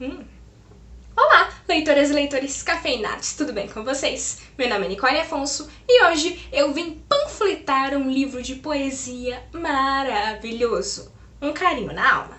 Hum. Olá, leitoras e leitores cafeinados, tudo bem com vocês? Meu nome é Nicole Afonso e hoje eu vim panfletar um livro de poesia maravilhoso. Um carinho na alma.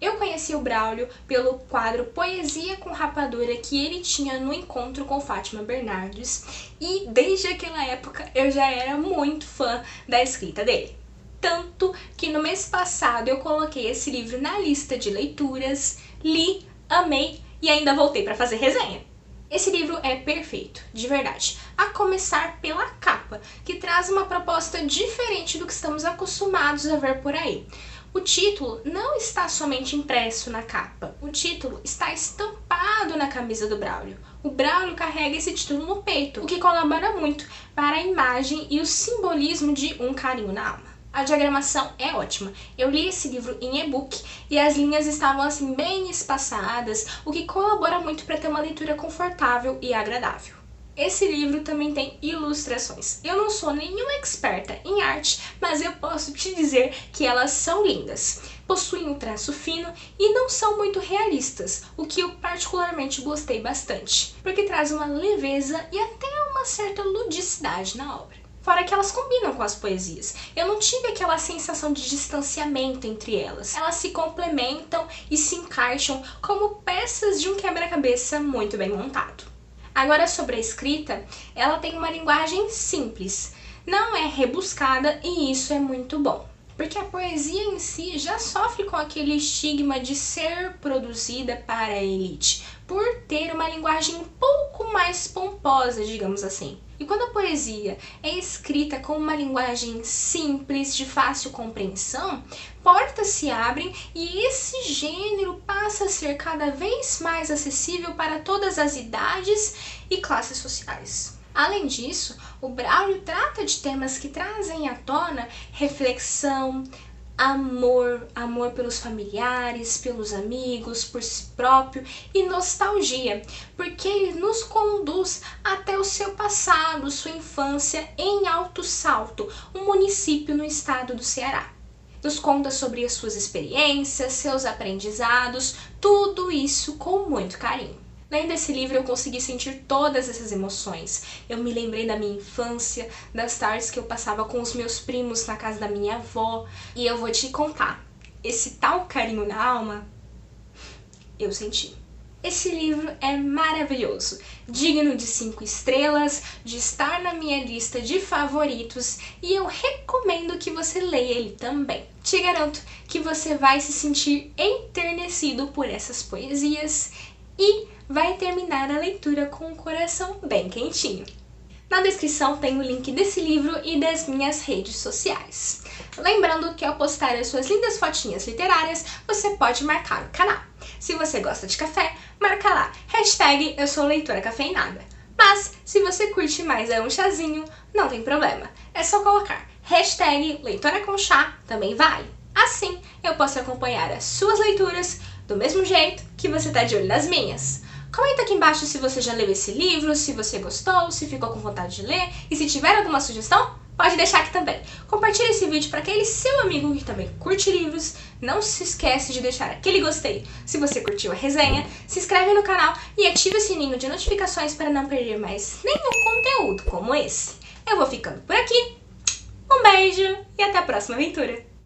Eu conheci o Braulio pelo quadro Poesia com Rapadura que ele tinha no encontro com Fátima Bernardes e desde aquela época eu já era muito fã da escrita dele tanto que no mês passado eu coloquei esse livro na lista de leituras, li, amei e ainda voltei para fazer resenha. Esse livro é perfeito, de verdade. A começar pela capa, que traz uma proposta diferente do que estamos acostumados a ver por aí. O título não está somente impresso na capa, o título está estampado na camisa do Braulio. O Braulio carrega esse título no peito, o que colabora muito para a imagem e o simbolismo de um carinho na alma. A diagramação é ótima. Eu li esse livro em e-book e as linhas estavam assim bem espaçadas, o que colabora muito para ter uma leitura confortável e agradável. Esse livro também tem ilustrações. Eu não sou nenhuma experta em arte, mas eu posso te dizer que elas são lindas. Possuem um traço fino e não são muito realistas, o que eu particularmente gostei bastante, porque traz uma leveza e até uma certa ludicidade na obra. Fora que elas combinam com as poesias. Eu não tive aquela sensação de distanciamento entre elas. Elas se complementam e se encaixam como peças de um quebra-cabeça muito bem montado. Agora, sobre a escrita, ela tem uma linguagem simples, não é rebuscada e isso é muito bom. Porque a poesia em si já sofre com aquele estigma de ser produzida para a elite, por ter uma linguagem pouco pomposa, digamos assim. E quando a poesia é escrita com uma linguagem simples, de fácil compreensão, portas se abrem e esse gênero passa a ser cada vez mais acessível para todas as idades e classes sociais. Além disso, o Braulio trata de temas que trazem à tona reflexão, amor, amor pelos familiares, pelos amigos, por si próprio e nostalgia, porque ele nos conduz até o seu passado, sua infância em Alto Salto, um município no estado do Ceará. Nos conta sobre as suas experiências, seus aprendizados, tudo isso com muito carinho. Lendo esse livro eu consegui sentir todas essas emoções. Eu me lembrei da minha infância, das tardes que eu passava com os meus primos na casa da minha avó. E eu vou te contar, esse tal carinho na alma, eu senti. Esse livro é maravilhoso, digno de 5 estrelas, de estar na minha lista de favoritos e eu recomendo que você leia ele também. Te garanto que você vai se sentir enternecido por essas poesias e vai terminar a leitura com o coração bem quentinho. Na descrição tem o link desse livro e das minhas redes sociais. Lembrando que ao postar as suas lindas fotinhas literárias, você pode marcar o canal. Se você gosta de café, marca lá, hashtag eu sou leitora cafeinada. Mas, se você curte mais é um chazinho, não tem problema. É só colocar hashtag leitora com chá, também vale. Assim, eu posso acompanhar as suas leituras do mesmo jeito que você tá de olho nas minhas. Comenta aqui embaixo se você já leu esse livro, se você gostou, se ficou com vontade de ler e se tiver alguma sugestão, pode deixar aqui também. Compartilhe esse vídeo para aquele seu amigo que também curte livros. Não se esquece de deixar aquele gostei se você curtiu a resenha. Se inscreve no canal e ative o sininho de notificações para não perder mais nenhum conteúdo como esse. Eu vou ficando por aqui. Um beijo e até a próxima aventura!